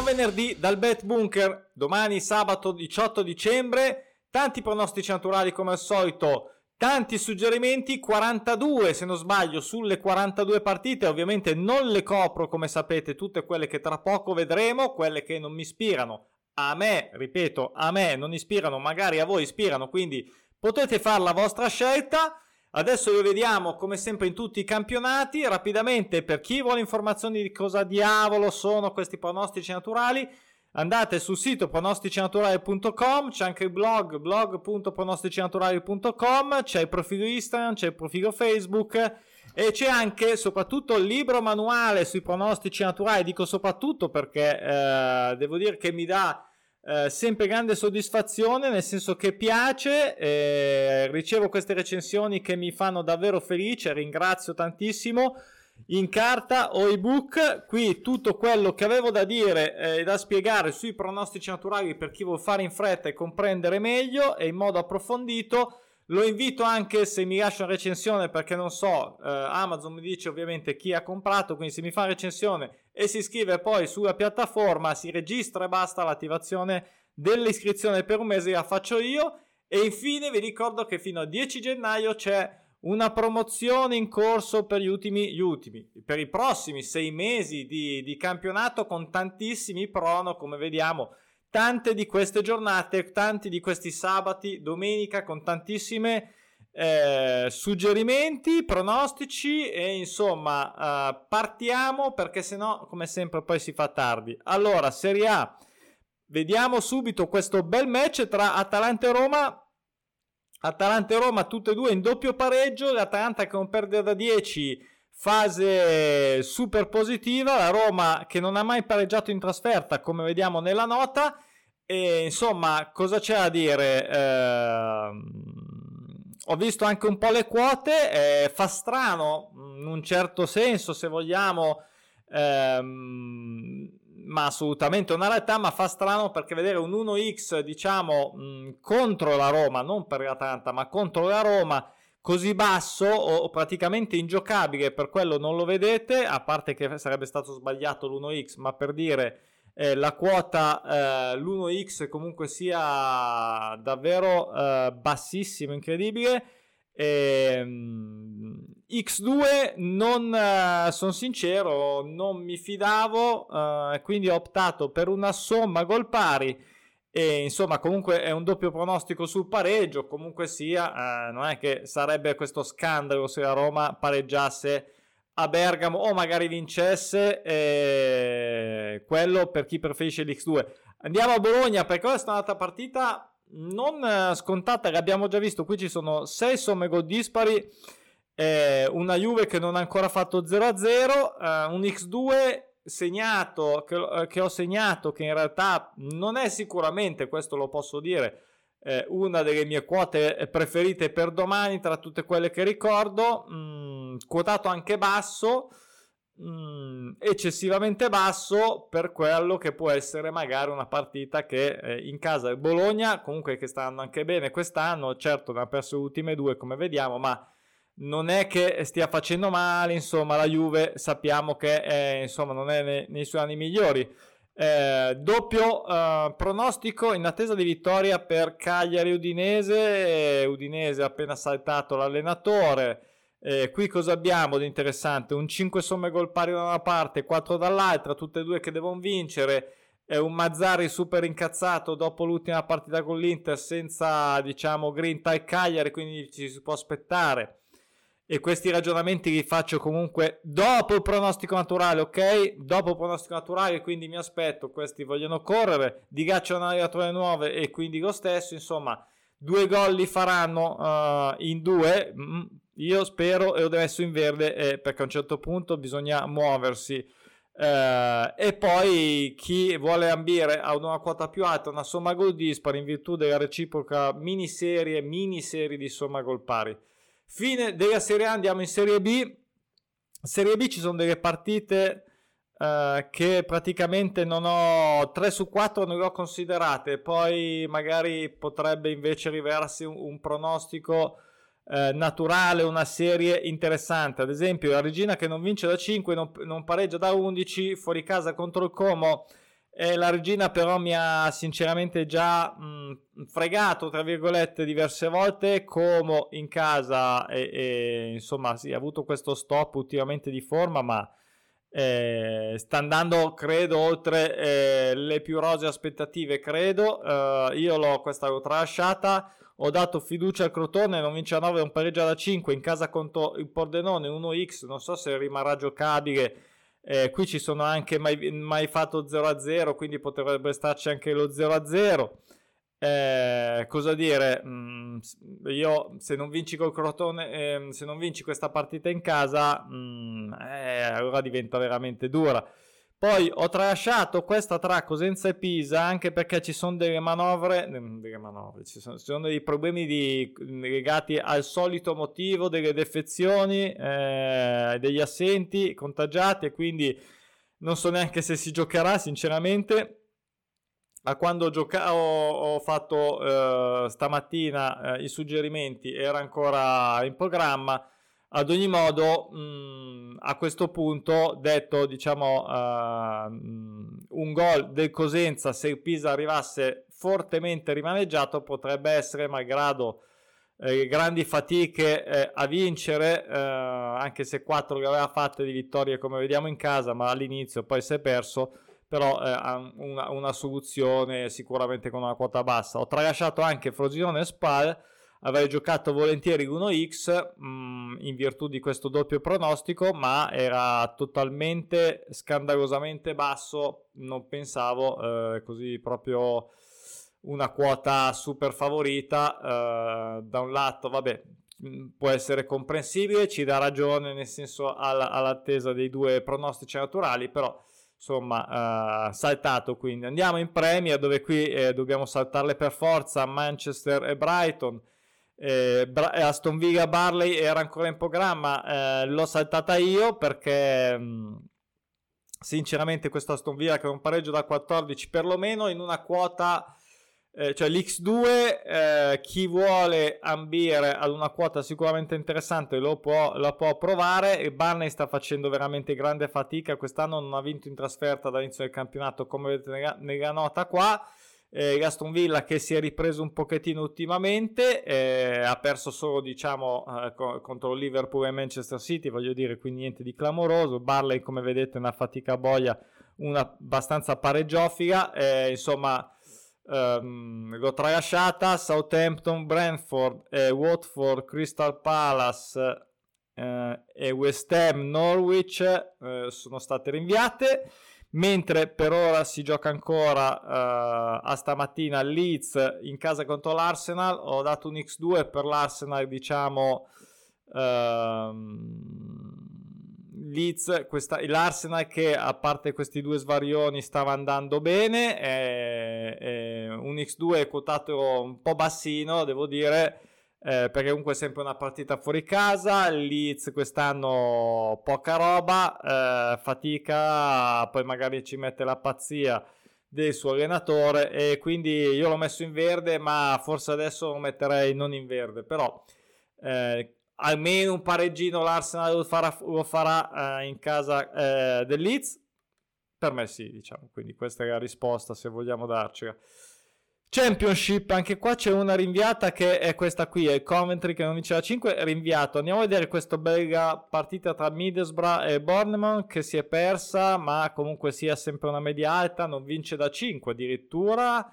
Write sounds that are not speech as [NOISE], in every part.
Buon venerdì dal Bet Bunker, domani sabato 18 dicembre, tanti pronostici naturali come al solito, tanti suggerimenti, 42 se non sbaglio sulle 42 partite, ovviamente non le copro come sapete tutte quelle che tra poco vedremo, quelle che non mi ispirano, a me, ripeto, a me non ispirano, magari a voi ispirano, quindi potete fare la vostra scelta. Adesso lo vediamo come sempre in tutti i campionati. Rapidamente, per chi vuole informazioni di cosa diavolo sono questi pronostici naturali, andate sul sito pronosticinaturali.com, c'è anche il blog blog.pronosticinaturali.com, c'è il profilo Instagram, c'è il profilo Facebook e c'è anche soprattutto il libro manuale sui pronostici naturali. Dico soprattutto perché eh, devo dire che mi dà eh, sempre grande soddisfazione, nel senso che piace, eh, ricevo queste recensioni che mi fanno davvero felice, ringrazio tantissimo. In carta o ebook, qui tutto quello che avevo da dire e eh, da spiegare sui pronostici naturali per chi vuole fare in fretta e comprendere meglio e in modo approfondito lo invito anche se mi lascia una recensione perché non so, eh, Amazon mi dice ovviamente chi ha comprato, quindi se mi fa recensione e si iscrive poi sulla piattaforma, si registra e basta l'attivazione dell'iscrizione per un mese la faccio io. E infine vi ricordo che fino al 10 gennaio c'è una promozione in corso per gli ultimi, gli ultimi per i prossimi sei mesi di, di campionato con tantissimi prono come vediamo tante di queste giornate, tanti di questi sabati, domenica con tantissime eh, suggerimenti, pronostici e insomma eh, partiamo perché sennò come sempre poi si fa tardi. Allora, Serie A, vediamo subito questo bel match tra Atalanta e Roma. Atalanta e Roma tutte e due in doppio pareggio, l'Atalanta che non perde da 10 fase super positiva, la Roma che non ha mai pareggiato in trasferta come vediamo nella nota e insomma cosa c'è a dire? Eh, ho visto anche un po' le quote, eh, fa strano in un certo senso se vogliamo, ehm, ma assolutamente una realtà, ma fa strano perché vedere un 1x diciamo mh, contro la Roma, non per l'Atalanta ma contro la Roma così basso o praticamente ingiocabile, per quello non lo vedete, a parte che sarebbe stato sbagliato l'1x, ma per dire eh, la quota eh, l'1x comunque sia davvero eh, bassissimo, incredibile. E, ehm, X2 non eh, sono sincero, non mi fidavo, eh, quindi ho optato per una somma gol pari e insomma, comunque è un doppio pronostico sul pareggio. Comunque sia, eh, non è che sarebbe questo scandalo se la Roma pareggiasse a Bergamo o magari vincesse. Eh, quello per chi preferisce l'X2. Andiamo a Bologna perché questa è un'altra partita non eh, scontata. L'abbiamo già visto. Qui ci sono 6 somme gol dispari. Eh, una Juve che non ha ancora fatto 0-0. Eh, un X2 segnato, che, eh, che, ho segnato, che in realtà non è sicuramente, questo lo posso dire, eh, una delle mie quote preferite per domani tra tutte quelle che ricordo, mh, mm, quotato anche basso, mh, mm, eccessivamente basso per quello che può essere magari una partita che eh, in casa del Bologna, comunque che stanno anche bene quest'anno, certo ne ha perso le ultime due come vediamo, ma non è che stia facendo male, insomma, la Juve sappiamo che è, insomma, non è nei, nei suoi anni migliori. Eh, doppio eh, pronostico in attesa di vittoria per Cagliari Udinese. Udinese ha appena saltato l'allenatore. Eh, qui cosa abbiamo di interessante? Un 5 somme gol pari da una parte, 4 dall'altra, tutte e due che devono vincere. È un Mazzari super incazzato dopo l'ultima partita con l'Inter senza, diciamo, grinta e Cagliari, quindi ci si può aspettare e questi ragionamenti li faccio comunque dopo il pronostico naturale, ok? Dopo il pronostico naturale, quindi mi aspetto, questi vogliono correre, di Gaccio hanno allenatore nuove e quindi lo stesso, insomma, due gol li faranno uh, in due, mm, io spero e ho messo in verde eh, perché a un certo punto bisogna muoversi. Uh, e poi chi vuole ambire a una quota più alta, una somma gol dispari in virtù della reciproca miniserie, miniserie di somma gol pari. Fine della Serie A, andiamo in Serie B. Serie B ci sono delle partite uh, che praticamente non ho 3 su 4 non le ho considerate, poi magari potrebbe invece rivelarsi un, un pronostico uh, naturale, una serie interessante. Ad esempio, la Regina che non vince da 5, non, non pareggia da 11, fuori casa contro il Como E la regina però mi ha sinceramente già mh, fregato, tra virgolette, diverse volte, come in casa e, e insomma sì, ha avuto questo stop ultimamente di forma, ma eh, sta andando, credo, oltre eh, le più rose aspettative, credo. Eh, io l'ho, questa l'ho tralasciata. Ho dato fiducia al Crotone, non vince a 9, un pareggio da 5 in casa contro il Pordenone 1x. Non so se rimarrà giocabile. Eh, qui ci sono anche mai, mai fatto 0-0, quindi potrebbe starci anche lo 0-0. Eh, cosa dire? Mm, io se non vinci col Crotone, eh, se non vinci questa partita in casa, mm, eh, allora diventa veramente dura. Poi ho tralasciato questa tra Cosenza e Pisa anche perché ci sono delle manovre, delle manovre ci, sono, ci sono dei problemi di, legati al solito motivo delle defezioni, eh, degli assenti contagiati e quindi non so neanche se si giocherà sinceramente. A quando gioca- ho, ho fatto eh, stamattina eh, i suggerimenti era ancora in programma ad ogni modo mh, a questo punto detto diciamo uh, un gol del Cosenza se il Pisa arrivasse fortemente rimaneggiato potrebbe essere malgrado eh, grandi fatiche eh, a vincere eh, anche se 4 le aveva fatte di vittorie come vediamo in casa ma all'inizio poi si è perso però eh, una, una, soluzione sicuramente con una quota bassa. Ho tralasciato anche Frosinone e Spal, avrei giocato volentieri 1x mh, mm, in virtù di questo doppio pronostico, ma era totalmente scandalosamente basso, non pensavo eh, così proprio una quota super favorita. Eh, da un lato, vabbè, mm, può essere comprensibile, ci dà ragione nel senso alla, all'attesa dei due pronostici naturali, però insomma uh, saltato quindi andiamo in Premier dove qui eh, dobbiamo saltarle per forza Manchester e Brighton eh, Bra- Aston Villa Barley era ancora in programma eh, l'ho saltata io perché sinceramente questo Aston Villa che è un pareggio da 14 perlomeno in una quota eh, cioè l'X2 eh, chi vuole ambire ad una quota sicuramente interessante lo può, la può provare e Barney sta facendo veramente grande fatica. Quest'anno non ha vinto in trasferta dall'inizio del campionato come vedete nella, nella nota qua eh, Gaston Villa che si è ripreso un pochettino ultimamente eh, ha perso solo diciamo eh, co- contro Liverpool e Manchester City voglio dire quindi niente di clamoroso. Barley come vedete una fatica boia una abbastanza pareggioffica eh, insomma Um, l'ho tralasciata. Southampton, Brentford, eh, Watford, Crystal Palace eh, e West Ham, Norwich eh, sono state rinviate mentre per ora si gioca ancora uh, a stamattina Leeds in casa contro l'Arsenal. Ho dato un X2 per l'Arsenal diciamo uh, Leeds, questa, l'Arsenal che a parte questi due svarioni stava andando bene, è, è un X2 è quotato un po' bassino, devo dire, eh, perché comunque è sempre una partita fuori casa, Leeds quest'anno poca roba, eh, fatica, poi magari ci mette la pazzia del suo allenatore e quindi io l'ho messo in verde, ma forse adesso lo metterei non in verde, però... Eh, almeno un pareggino l'Arsenal lo farà, lo farà eh, in casa eh, del Leeds? Per me sì, diciamo, quindi questa è la risposta se vogliamo darcela. Championship, anche qua c'è una rinviata che è questa qui, è Coventry che non vince la 5, è rinviato. Andiamo a vedere questa bella partita tra Middlesbrough e Bournemouth che si è persa, ma comunque sia sempre una media alta, non vince da 5 addirittura.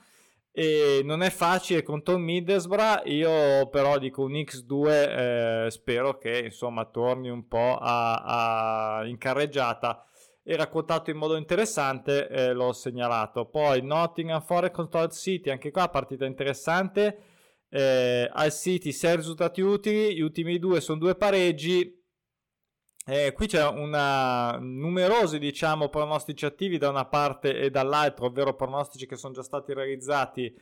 E non è facile contro il Middlesbrough. Io però dico un X2 eh, spero che insomma torni un po' a, a in carreggiata era quotato in modo interessante eh, l'ho segnalato. Poi Nottingham Forest contro il City anche qua partita interessante. Eh, al City 6 risultati utili gli ultimi due sono due pareggi. Eh, qui c'è una, numerosi diciamo, pronostici attivi da una parte e dall'altra, ovvero pronostici che sono già stati realizzati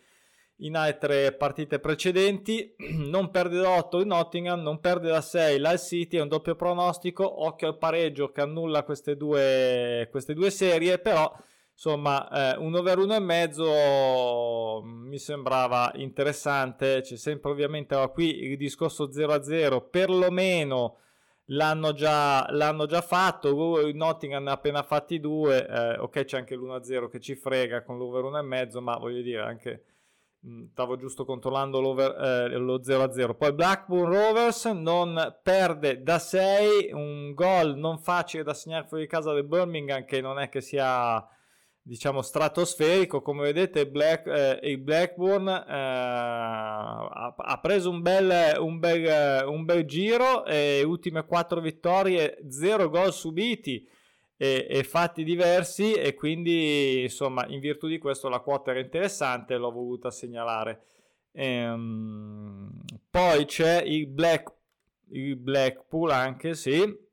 in altre partite precedenti. [CLEARS THROAT] Non perde da 8 il Nottingham, non perde da 6 l'Al City, è un doppio pronostico. Occhio al pareggio che annulla queste due, queste due serie, però insomma eh, un over 1,5 mi sembrava interessante. C'è sempre ovviamente qui il discorso 0-0, perlomeno l'hanno già, l'hanno già fatto, il Nottingham ne ha appena fatti due, eh, ok c'è anche l'1-0 che ci frega con l'over 1,5, ma voglio dire anche mm, stavo giusto controllando eh, lo 0-0. Poi Blackburn Rovers non perde da 6, un gol non facile da segnare fuori casa del Birmingham che non è che sia diciamo stratosferico come vedete Black, eh, il Blackburn eh, ha, ha, preso un bel, un, bel, un bel giro ultime quattro vittorie zero gol subiti e, e, fatti diversi e quindi insomma in virtù di questo la quota era interessante l'ho voluta segnalare. Ehm, poi c'è il, Black, il Blackpool anche sì.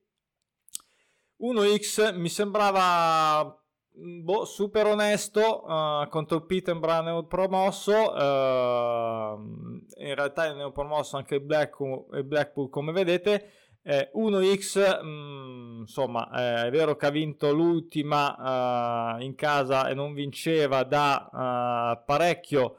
1x mi sembrava Mm, boh, super onesto uh, contro il Peterborough neopromosso uh, in realtà è neopromosso anche il Blackpool, il Blackpool come vedete eh, 1x mh, insomma eh, è vero che ha vinto l'ultima uh, in casa e non vinceva da parecchio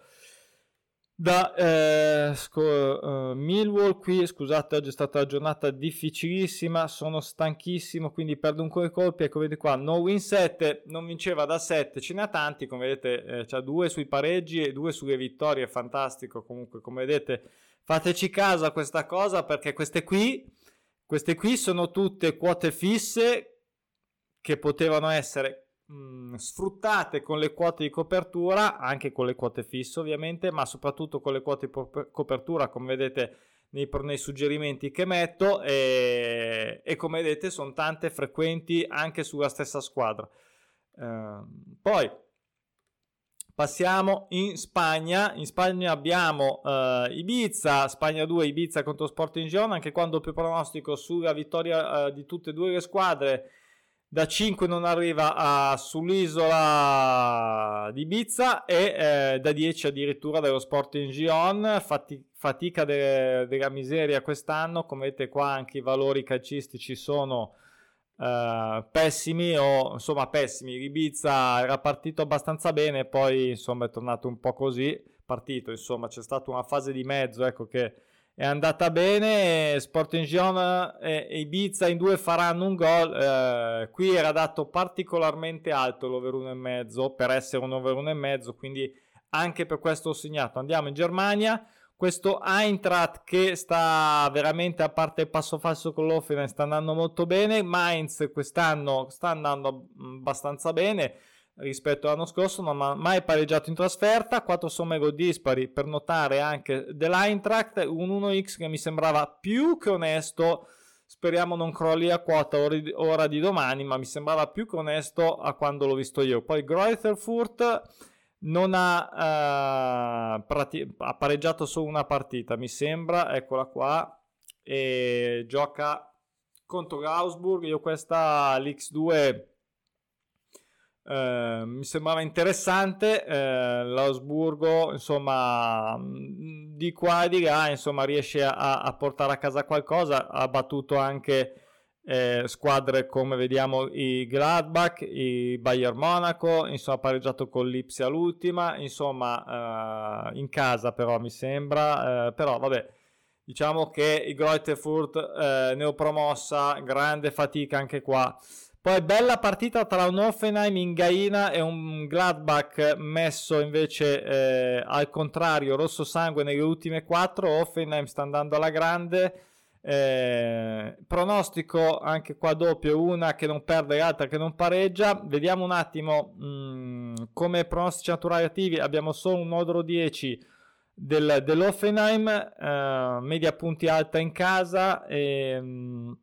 da eh, sc- uh, Millwall qui scusate oggi è stata una giornata difficilissima sono stanchissimo quindi perdo un po' i colpi ecco vedete qua no win 7 non vinceva da 7 ce ne ha tanti come vedete eh, c'ha due sui pareggi e due sulle vittorie fantastico comunque come vedete fateci caso a questa cosa perché queste qui queste qui sono tutte quote fisse che potevano essere mh, sfruttate con le quote di copertura, anche con le quote fisse ovviamente, ma soprattutto con le quote di copertura, come vedete nei, nei suggerimenti che metto, e, e, come vedete sono tante frequenti anche sulla stessa squadra. Uh, poi passiamo in Spagna. In Spagna abbiamo uh, Ibiza, Spagna 2, Ibiza contro Sporting Gion, anche qua doppio pronostico sulla vittoria uh, di tutte e due le squadre da 5 non arriva a, sull'isola di Ibiza e eh, da 10 addirittura dello Sporting Gion Fati- fatica de- della miseria quest'anno. Come vedete qua anche i valori calcistici sono eh, pessimi o insomma pessimi Ibiza era partito abbastanza bene poi insomma è tornato un po' così partito insomma c'è stata una fase di mezzo ecco che è andata bene. Sporting Gion e Ibiza in due faranno un gol. Eh, qui era dato particolarmente alto l'over 1,5 per essere un over 1,5, quindi anche per questo ho segnato. Andiamo in Germania. Questo Eintracht che sta veramente a parte il passo falso con l'Offenheim sta andando molto bene. Mainz quest'anno sta andando abbastanza bene rispetto all'anno scorso, non ha mai pareggiato in trasferta, 4 somme gol dispari per notare anche dell'Eintracht, un 1x che mi sembrava più che onesto, speriamo non crolli a quota ora di domani, ma mi sembrava più che onesto a quando l'ho visto io. Poi Greutherfurt non ha, uh, prati- ha pareggiato solo una partita, mi sembra, eccola qua, e gioca contro Augsburg, io questa l'X2 eh, mi sembrava interessante eh, l'Ausburgo insomma mm, di qua e di là insomma riesce a, a portare a casa qualcosa ha battuto anche eh, squadre come vediamo i Gladbach i Bayern Monaco insomma pareggiato con l'Ipsia all'ultima insomma eh, in casa però mi sembra eh, però vabbè diciamo che i Greuterfurt eh, neopromossa grande fatica anche qua poi bella partita tra un Offenheim in Gaina e un Gladbach messo invece eh, al contrario, rosso sangue nelle ultime quattro. Offenheim sta andando alla grande. Eh, pronostico anche qua doppio, una che non perde, l'altra che non pareggia. Vediamo un attimo mh, mm, come pronostici naturali attivi. Abbiamo solo un odoro 10 del, dell'Offenheim, eh, media punti alta in casa. E, mh, mm,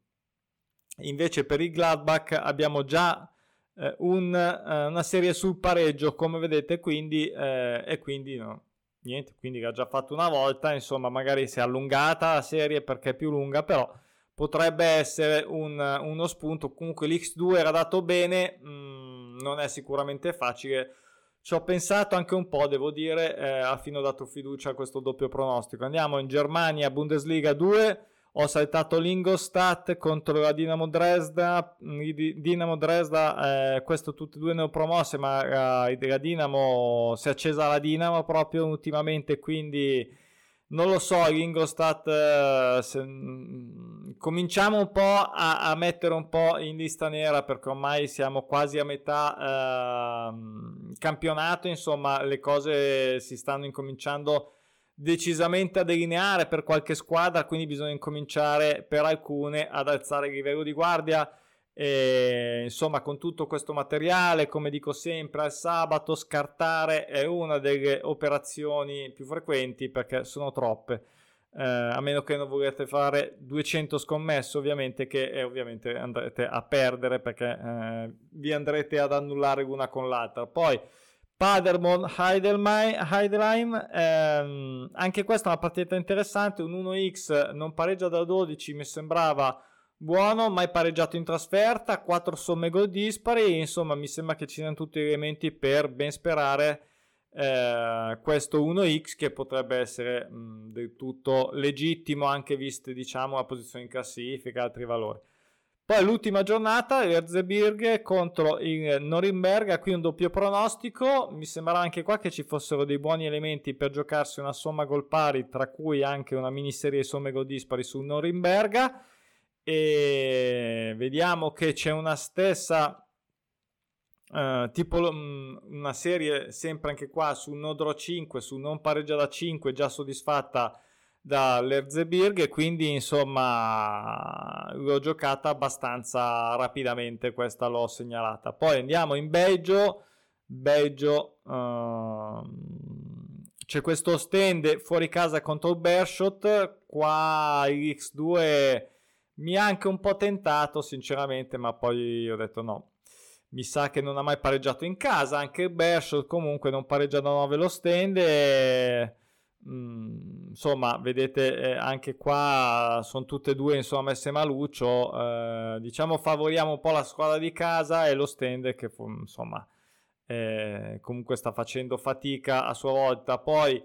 Invece per il Gladbach abbiamo già eh, un, eh, una serie sul pareggio, come vedete, quindi, eh, e quindi no, niente, quindi l'ha già fatto una volta, insomma, magari si è allungata la serie perché è più lunga, però potrebbe essere un, uno spunto. Comunque l'X2 era dato bene, mh, mm, non è sicuramente facile. Ci ho pensato anche un po', devo dire, eh, ho dato fiducia a questo doppio pronostico. Andiamo in Germania, Bundesliga 2 ho saltato l'Ingolstadt contro la Dinamo Dresda. Dinamo Dresda eh, questo tutte e due ne ho promosse ma eh, la Dinamo si è accesa la Dinamo proprio ultimamente quindi non lo so l'Ingolstadt eh, se, mm, cominciamo un po' a, a, mettere un po' in lista nera perché ormai siamo quasi a metà eh, campionato, insomma le cose si stanno incominciando decisamente a delineare per qualche squadra, quindi bisogna incominciare per alcune ad alzare il livello di guardia. E, insomma, con tutto questo materiale, come dico sempre, al sabato scartare è una delle operazioni più frequenti perché sono troppe. Eh, a meno che non volete fare 200 scommesse, ovviamente, che eh, ovviamente andrete a perdere perché eh, vi andrete ad annullare una con l'altra. Poi Paderborn Heidelheim, ehm, anche questa è una partita interessante. Un 1x non pareggia da 12, mi sembrava buono, mai pareggiato in trasferta, 4 somme gol dispari. Insomma, mi sembra che ci siano tutti gli elementi per ben sperare eh, questo 1x che potrebbe essere mh, del tutto legittimo anche viste diciamo la posizione in classifica altri valori poi l'ultima giornata Erzebirge contro il Norimberga qui un doppio pronostico. Mi sembrava anche qua che ci fossero dei buoni elementi per giocarsi una somma gol pari tra cui anche una miniserie somme gol dispari su Norimberga e vediamo che c'è una stessa Uh, tipo um, una serie sempre anche qua su Nodro 5 su non pareggia da 5 già soddisfatta dall'Erzebirg e quindi insomma l'ho giocata abbastanza rapidamente questa l'ho segnalata. Poi andiamo in Belgio. Belgio uh, c'è questo stand fuori casa contro Bershot. Qua il X2 mi ha anche un po' tentato sinceramente ma poi ho detto no. Mi sa che non ha mai pareggiato in casa, anche il Bershot comunque non pareggia da 9 lo stand e, insomma vedete eh, anche qua sono tutte e due insomma messe maluccio eh, diciamo favoriamo un po' la squadra di casa e lo stand che insomma eh, comunque sta facendo fatica a sua volta. Poi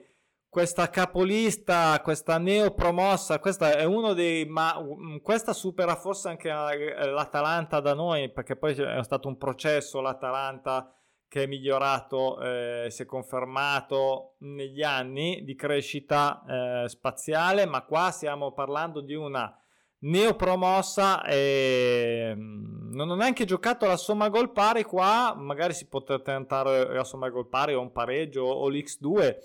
questa capolista, questa neopromossa, questa è uno dei ma mm, questa supera forse anche eh, l'Atalanta da noi, perché poi è stato un processo l'Atalanta che è migliorato, eh, si è confermato negli anni di crescita eh, spaziale, ma qua stiamo parlando di una neopromossa e mm, non ho neanche giocato la somma gol pari qua, magari si potrà tentare la somma gol pari o un pareggio o l'X2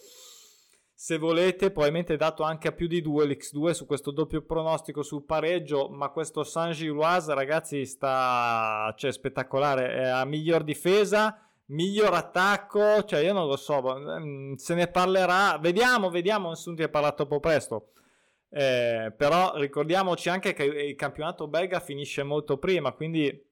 se volete, probabilmente dato anche a più di 2 l'X2 su questo doppio pronostico sul pareggio, ma questo Saint-Gilloise, ragazzi, sta cioè, spettacolare, è a miglior difesa, miglior attacco, cioè io non lo so, mm, se ne parlerà, vediamo, vediamo, nessuno ti è parlato troppo presto. Eh, però ricordiamoci anche che il campionato belga finisce molto prima, quindi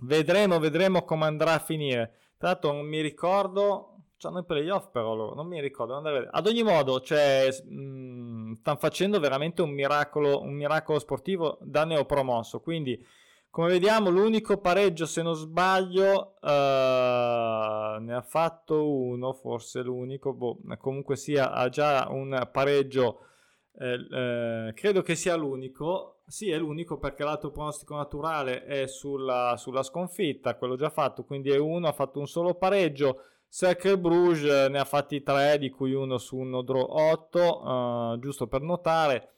vedremo, vedremo come andrà a finire. Tra l'altro non mi ricordo, C'hanno i playoff però loro, non mi ricordo. Ad ogni modo, cioè, mh, stanno facendo veramente un miracolo, un miracolo sportivo da neopromosso. Quindi, come vediamo, l'unico pareggio, se non sbaglio, uh, ne ha fatto uno, forse l'unico. Boh, comunque sia, ha già un pareggio. Eh, eh, credo che sia l'unico. Sì, è l'unico perché l'altro pronostico naturale è sulla, sulla sconfitta, quello già fatto. Quindi è uno, ha fatto un solo pareggio Cercle Bruges ne ha fatti 3, di cui uno su un draw 8, uh, giusto per notare.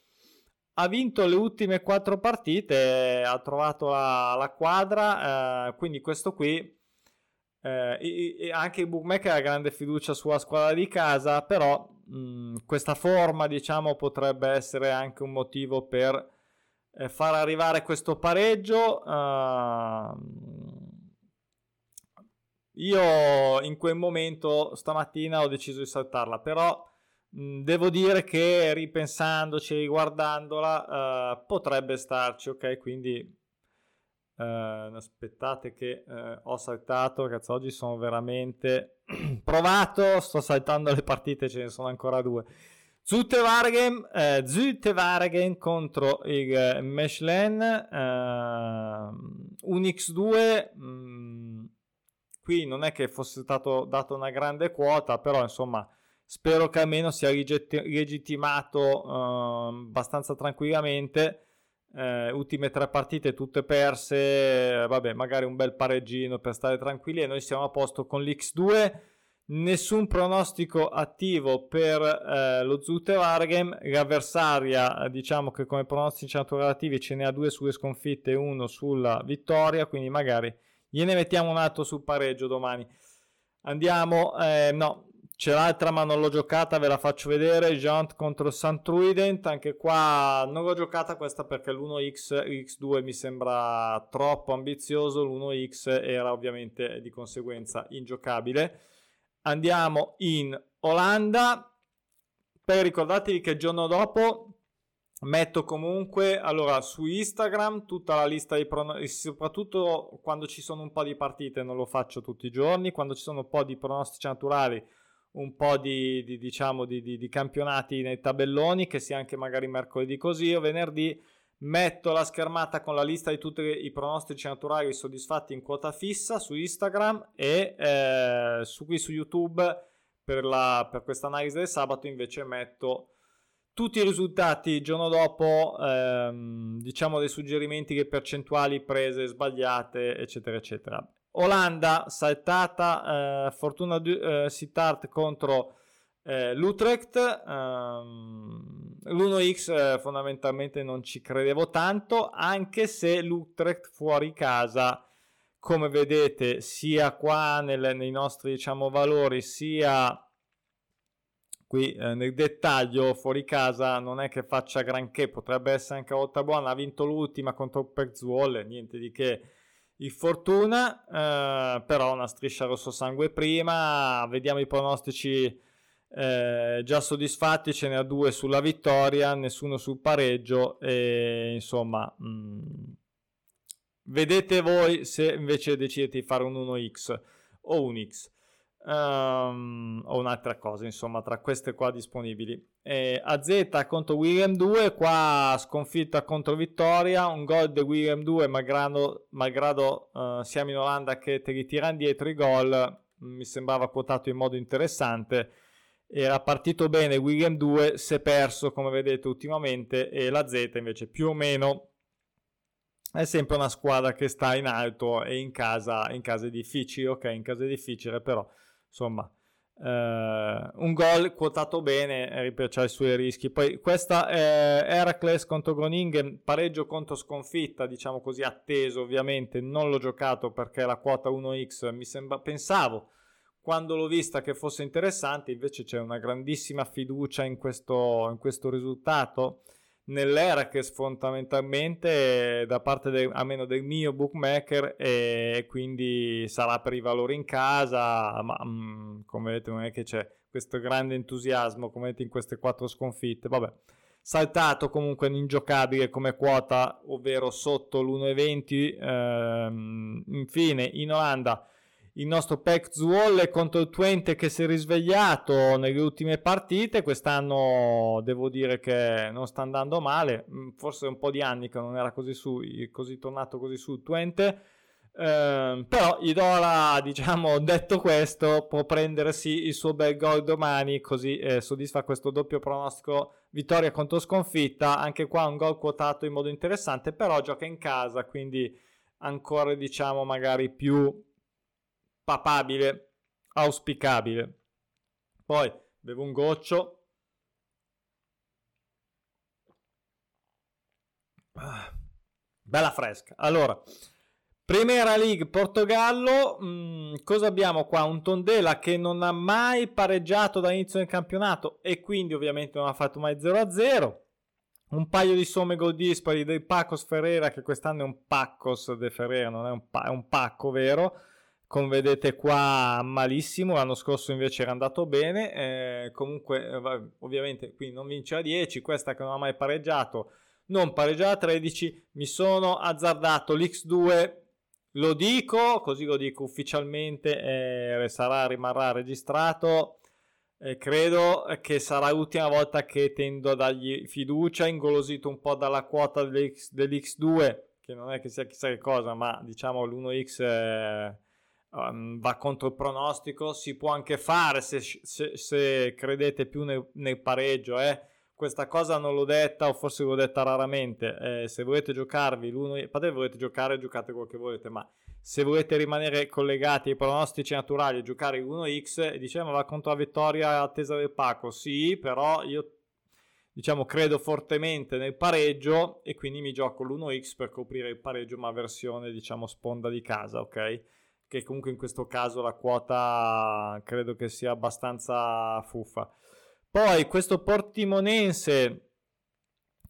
Ha vinto le ultime 4 partite, ha trovato la, la quadra, uh, quindi questo qui eh, e, e anche il bookmaker ha grande fiducia sulla squadra di casa, però mh, questa forma diciamo potrebbe essere anche un motivo per eh, far arrivare questo pareggio. Uh, io in quel momento stamattina ho deciso di saltarla, però devo dire che ripensandoci, riguardandola, uh, potrebbe starci, ok? Quindi uh, aspettate che uh, ho saltato, cazzo, oggi sono veramente [CLEARS THROAT] provato, sto saltando le partite, ce ne sono ancora due. Zutevargen, eh, Zutevargen contro il Mechelen, un X2... Mh, qui non è che fosse stato dato una grande quota, però insomma spero che almeno sia legittimato eh, abbastanza tranquillamente. Eh, ultime tre partite tutte perse, vabbè, magari un bel pareggino per stare tranquilli e noi siamo a posto con l'X2. nessun pronostico attivo per eh, lo Zutte Vargem, l'avversaria diciamo che come pronostici naturativi ce ne ha due sulle sconfitte e uno sulla vittoria, quindi magari gliene mettiamo un altro sul pareggio domani. Andiamo, eh, no, c'è l'altra ma non l'ho giocata, ve la faccio vedere, Jaunt contro Santruident, anche qua non l'ho giocata questa perché l'1x, x2 mi sembra troppo ambizioso, l'1x era ovviamente di conseguenza ingiocabile. Andiamo in Olanda, per ricordatevi che il giorno dopo metto comunque allora su Instagram tutta la lista di pronostici soprattutto quando ci sono un po' di partite non lo faccio tutti i giorni. Quando ci sono un po' di pronostici naturali un po' di, di diciamo di, di, di, campionati nei tabelloni, che sia anche magari mercoledì così o venerdì. Metto la schermata con la lista di tutti i pronostici naturali soddisfatti in quota fissa su Instagram e eh, su qui su YouTube per, la, per questa analisi del sabato invece metto tutti i risultati il giorno dopo, ehm, diciamo dei suggerimenti che percentuali prese, sbagliate, eccetera, eccetera. Olanda saltata, eh, Fortuna eh, Sittard contro eh, l'Utrecht. Ehm, L'1x eh, fondamentalmente non ci credevo tanto, anche se l'Utrecht fuori casa, come vedete, sia qua nel, nei nostri diciamo, valori, sia qui eh, nel dettaglio fuori casa non è che faccia granché, potrebbe essere anche a volta buona, ha vinto l'ultima contro Perzuole, niente di che il Fortuna, eh, però una striscia rosso sangue prima, vediamo i pronostici eh, già soddisfatti, ce ne ha due sulla vittoria, nessuno sul pareggio e insomma mh, mm, vedete voi se invece decidete di fare un 1x o un x um, o un'altra cosa, insomma, tra queste qua disponibili. Eh, AZ contro William 2, qua sconfitta contro Vittoria, un gol di William 2, malgrado, malgrado uh, siamo in Olanda che ti ritira indietro i gol, mi sembrava quotato in modo interessante. Era partito bene William 2, si è perso come vedete ultimamente e la Z invece più o meno è sempre una squadra che sta in alto e in casa, in case difficili, ok, in case difficili però insomma, eh, un gol quotato bene, eh, ripeto, ha i suoi rischi. Poi questa è Heracles contro Groningen, pareggio contro sconfitta, diciamo così, atteso ovviamente, non l'ho giocato perché la quota 1x mi sembra, pensavo quando l'ho vista che fosse interessante, invece c'è una grandissima fiducia in questo, in questo risultato nell'era che fondamentalmente da parte del, almeno del mio bookmaker e quindi sarà per i valori in casa ma mm, come vedete non è che c'è questo grande entusiasmo come vedete in queste quattro sconfitte. Vabbè saltato comunque ingiocabile come quota ovvero sotto l'1,20 ehm, infine in Olanda il nostro Pec Zwolle contro il Twente che si è risvegliato nelle ultime partite. Quest'anno devo dire che non sta andando male, mm, forse un po' di anni che non era così, su, così tornato così su Twente. Eh, però Idola, [LAUGHS] diciamo, detto questo, può prendersi il suo bel gol domani, così eh, soddisfa questo doppio pronostico vittoria contro sconfitta. Anche qua un gol quotato in modo interessante, però gioca in casa, quindi ancora diciamo magari più papabile, auspicabile. Poi bevo un goccio. Ah, bella fresca. Allora, Primera League Portogallo, mh, mm, cosa abbiamo qua? Un Tondela che non ha mai pareggiato dall'inizio del campionato e quindi ovviamente non ha fatto mai 0-0. Un paio di somme gol dispari del Pacos Ferreira che quest'anno è un Pacos de Ferreira, non è un, pa- è un pacco vero come vedete qua malissimo, l'anno scorso invece era andato bene, eh, comunque eh, ovviamente qui non vince a 10, questa che non ha mai pareggiato, non pareggia a 13, mi sono azzardato l'X2, lo dico, così lo dico ufficialmente, eh, sarà, rimarrà registrato, eh, credo che sarà l'ultima volta che tendo a dargli fiducia, ingolosito un po' dalla quota dell'X, dell'X2, che non è che sia chissà che cosa, ma diciamo l'1X um, va contro il pronostico, si può anche fare se, se, se credete più nel, nel pareggio. Eh. Questa cosa non l'ho detta o forse l'ho detta raramente. Eh, se volete giocarvi l'uno, potete volete giocare, giocate quello che volete, ma se volete rimanere collegati ai pronostici naturali e giocare 1x, diciamo va contro la vittoria attesa del Paco, sì, però io diciamo credo fortemente nel pareggio e quindi mi gioco l'1x per coprire il pareggio ma versione diciamo sponda di casa, ok? Che comunque in questo caso la quota credo che sia abbastanza fuffa. Poi questo Portimonense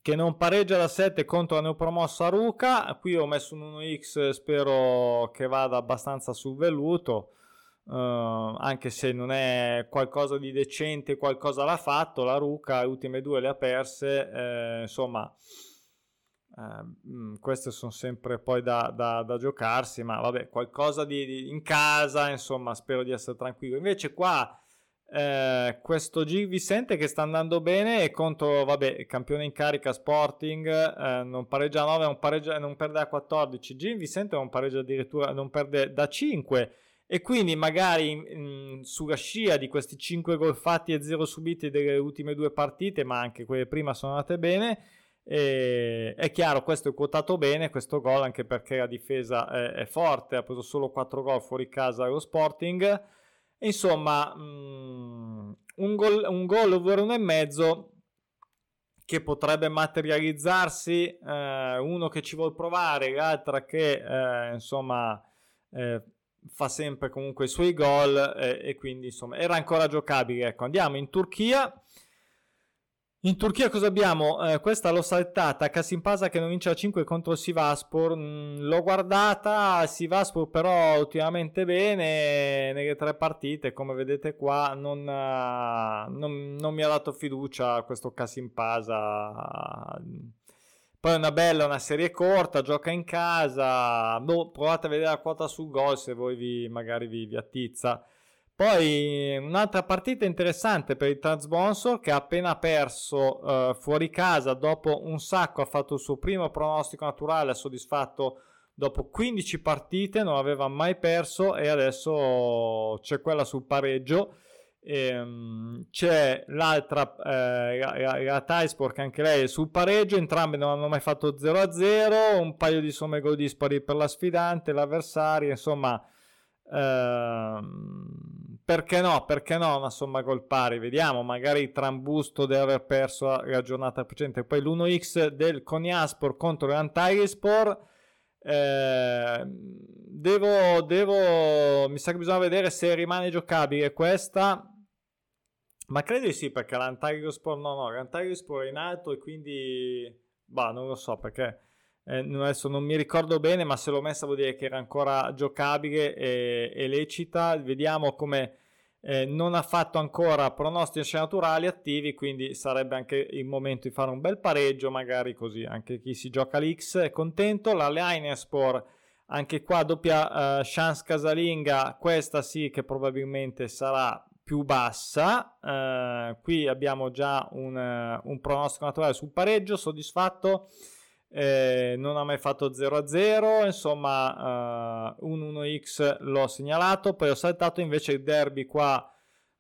che non pareggia da 7 contro la neopromossa Ruca. Qui ho messo un 1x, spero che vada abbastanza sul velluto. Uh, anche se non è qualcosa di decente, qualcosa l'ha fatto. La Ruca, le ultime due le ha perse. Eh, insomma, eh, queste sono sempre poi da, da, da, giocarsi. Ma vabbè, qualcosa di, di, in casa. Insomma, spero di essere tranquillo. Invece, qua eh, questo G Vicente che sta andando bene e contro, vabbè, campione in carica Sporting, eh, non pareggia a 9, non, pareggia, non perde a 14. G Vicente non pareggia addirittura, non perde da 5 e quindi magari in, sulla scia di questi 5 gol fatti e 0 subiti delle ultime due partite, ma anche quelle prima sono andate bene. E, è chiaro, questo è quotato bene, questo gol, anche perché la difesa è, è forte, ha preso solo 4 gol fuori casa allo Sporting Insomma, mm, un gol, un gol over uno e mezzo che potrebbe materializzarsi, eh, uno che ci vuole provare, l'altra che eh, insomma eh, fa sempre comunque i suoi gol e quindi insomma era ancora giocabile. Ecco, andiamo in Turchia in Turchia cosa abbiamo? Eh, questa l'ho saltata, Kasimpasa che non vince a 5 contro Sivaspor, mm, l'ho guardata, Sivaspor però ultimamente bene nelle tre partite, come vedete qua non, uh, non, non mi ha dato fiducia questo Kasimpasa. Poi è una bella, una serie corta, gioca in casa, boh, provate a vedere la quota sul gol se voi vi, magari vi, vi attizza. Poi un'altra partita interessante per il Transbonsor che ha appena perso uh, fuori casa dopo un sacco, ha fatto il suo primo pronostico naturale, ha soddisfatto dopo 15 partite, non aveva mai perso e adesso c'è quella sul pareggio. E, um, c'è l'altra, eh, la, la Taispor che anche lei è sul pareggio, entrambe non hanno mai fatto 0-0, un paio di somme gol dispari per la sfidante, l'avversario, insomma... Ehm, perché no? Perché no? Una somma gol pari. Vediamo, magari trambusto di aver perso la giornata precedente. Poi l'1x del Coniaspor contro l'Antarispor. Eh, devo, devo, mi sa che bisogna vedere se rimane giocabile questa. Ma credo di sì, perché l'Antarispor no, no, l'Antarispor è in alto e quindi, bah, non lo so perché. Eh, adesso non mi ricordo bene, ma se l'ho messa vuol dire che era ancora giocabile e, e lecita. Vediamo come eh, non ha fatto ancora pronostici naturali attivi, quindi sarebbe anche il momento di fare un bel pareggio, magari così anche chi si gioca l'X è contento. La Linespor, anche qua doppia uh, chance casalinga, questa sì che probabilmente sarà più bassa. Uh, qui abbiamo già un, uh, un pronostico naturale sul pareggio, soddisfatto eh, non ha mai fatto 0-0, insomma uh, un 1x l'ho segnalato, poi ho saltato invece il derby qua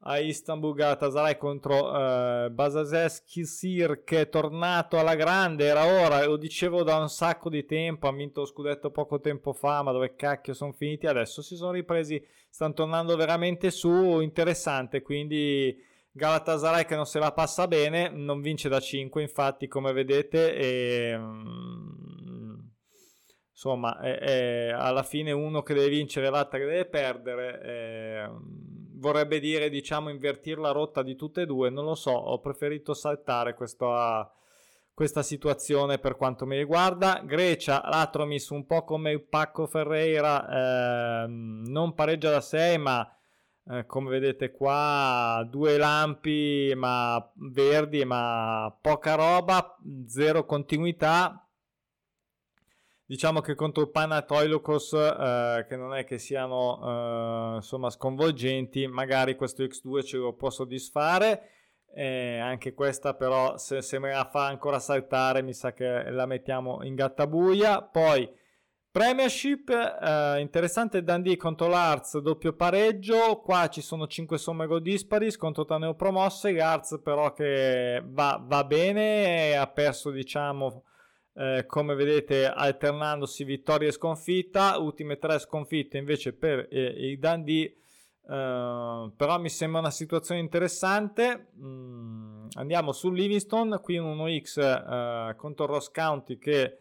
a Istanbul Galatasaray contro uh, Basazeskisir che è tornato alla grande, era ora, lo dicevo da un sacco di tempo, ha vinto lo scudetto poco tempo fa, ma dove cacchio sono finiti adesso? Si sono ripresi, stanno tornando veramente su, interessante, quindi Galatasaray che non se la passa bene, non vince da 5 infatti come vedete e, mm, insomma è, è alla fine uno che deve vincere l'altro che deve perdere e, vorrebbe dire diciamo invertire la rotta di tutte e due. Non lo so ho preferito saltare questa, questa situazione per quanto mi riguarda. Grecia l'Atromis un po' come il Pacco Ferreira eh, non pareggia da 6 ma eh, come vedete qua due lampi ma verdi ma poca roba zero continuità. Diciamo che contro il Panatoilocos eh, che non è che siano eh, insomma sconvolgenti magari questo X2 ce lo può soddisfare. Eh, anche questa però se, se me la fa ancora saltare mi sa che la mettiamo in gattabuia. Poi Premiership, eh, interessante Dundee contro l'Arts, doppio pareggio, qua ci sono 5 somme gol dispari, scontro tra neopromosse, l'Arts però che va, va bene, ha perso diciamo eh, come vedete alternandosi vittoria e sconfitta, ultime tre sconfitte invece per eh, i Dundee, uh, però mi sembra una situazione interessante. Mm, andiamo su Livingston, qui un 1x uh, contro Ross County che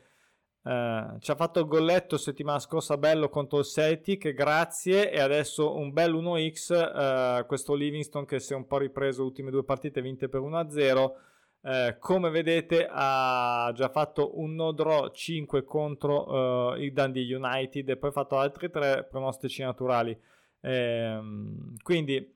Uh, ci ha fatto il golletto settimana scorsa bello contro il Celtic, grazie, e adesso un bel 1x, uh, questo Livingston che si è un po' ripreso, le ultime due partite vinte per 1-0, uh, come vedete ha già fatto un no draw 5 contro il Dundee United e poi ha fatto altri tre pronostici naturali, ehm, quindi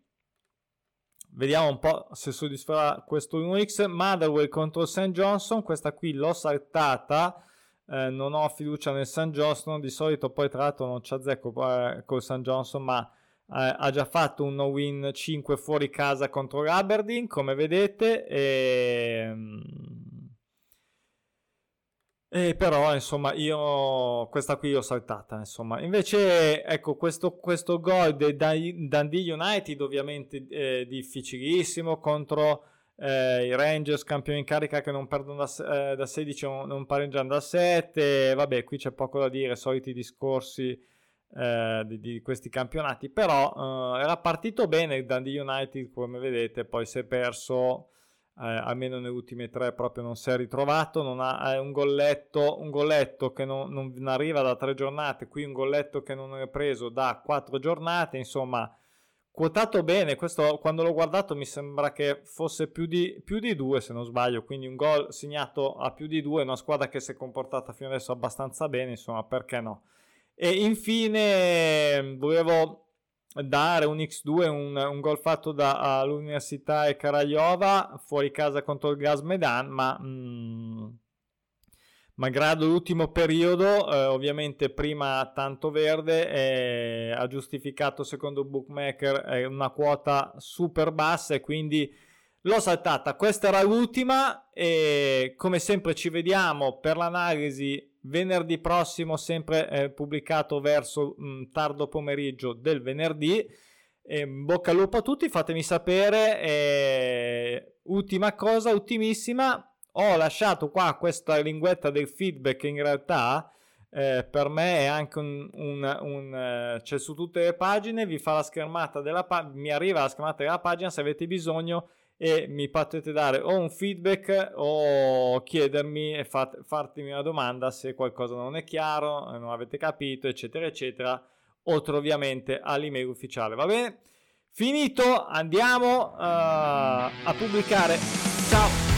vediamo un po' se soddisferà questo 1x, Motherwell contro St. Johnson, questa qui l'ho saltata, eh, non ho fiducia nel San Johnson, di solito poi tra l'altro non ci azzecco eh, col San Johnson, ma eh, ha già fatto un no-win 5 fuori casa contro l'Aberdeen, come vedete, e... Ehm, e però insomma io questa qui l'ho saltata insomma. Invece ecco questo, questo gol del Dundee United ovviamente è difficilissimo contro eh, i Rangers campioni in carica che non perdono da, eh, da 16 non, non pareggiano da 7 vabbè qui c'è poco da dire soliti discorsi eh, di, di, questi campionati. Però eh, era partito bene il Dundee United come vedete poi si è perso eh, almeno nelle ultime tre proprio non si è ritrovato. Non ha un golletto un golletto che non, non arriva da tre giornate qui un golletto che non è preso da quattro giornate insomma quotato bene, questo quando l'ho guardato mi sembra che fosse più di, più di due se non sbaglio, quindi un gol segnato a più di due, una squadra che si è comportata fino adesso abbastanza bene, insomma perché no. E infine volevo dare un X2, un, un gol fatto dall'Università e Karajova fuori casa contro il Gas Medan, ma... Mm, malgrado l'ultimo periodo, eh, ovviamente prima tanto verde, eh, ha giustificato secondo Bookmaker eh, una quota super bassa e quindi l'ho saltata. Questa era l'ultima e come sempre ci vediamo per l'analisi venerdì prossimo, sempre eh, pubblicato verso mh, mm, tardo pomeriggio del venerdì. E bocca al lupo a tutti, fatemi sapere. ultima cosa, ultimissima, ho lasciato qua questa linguetta del feedback in realtà eh, per me è anche un, un, un eh, c'è su tutte le pagine vi fa la schermata della pagina mi arriva la schermata della pagina se avete bisogno e mi potete dare o un feedback o chiedermi e fat, fartemi una domanda se qualcosa non è chiaro non avete capito eccetera eccetera oltre ovviamente all'email ufficiale va bene? Finito andiamo uh, a pubblicare. Ciao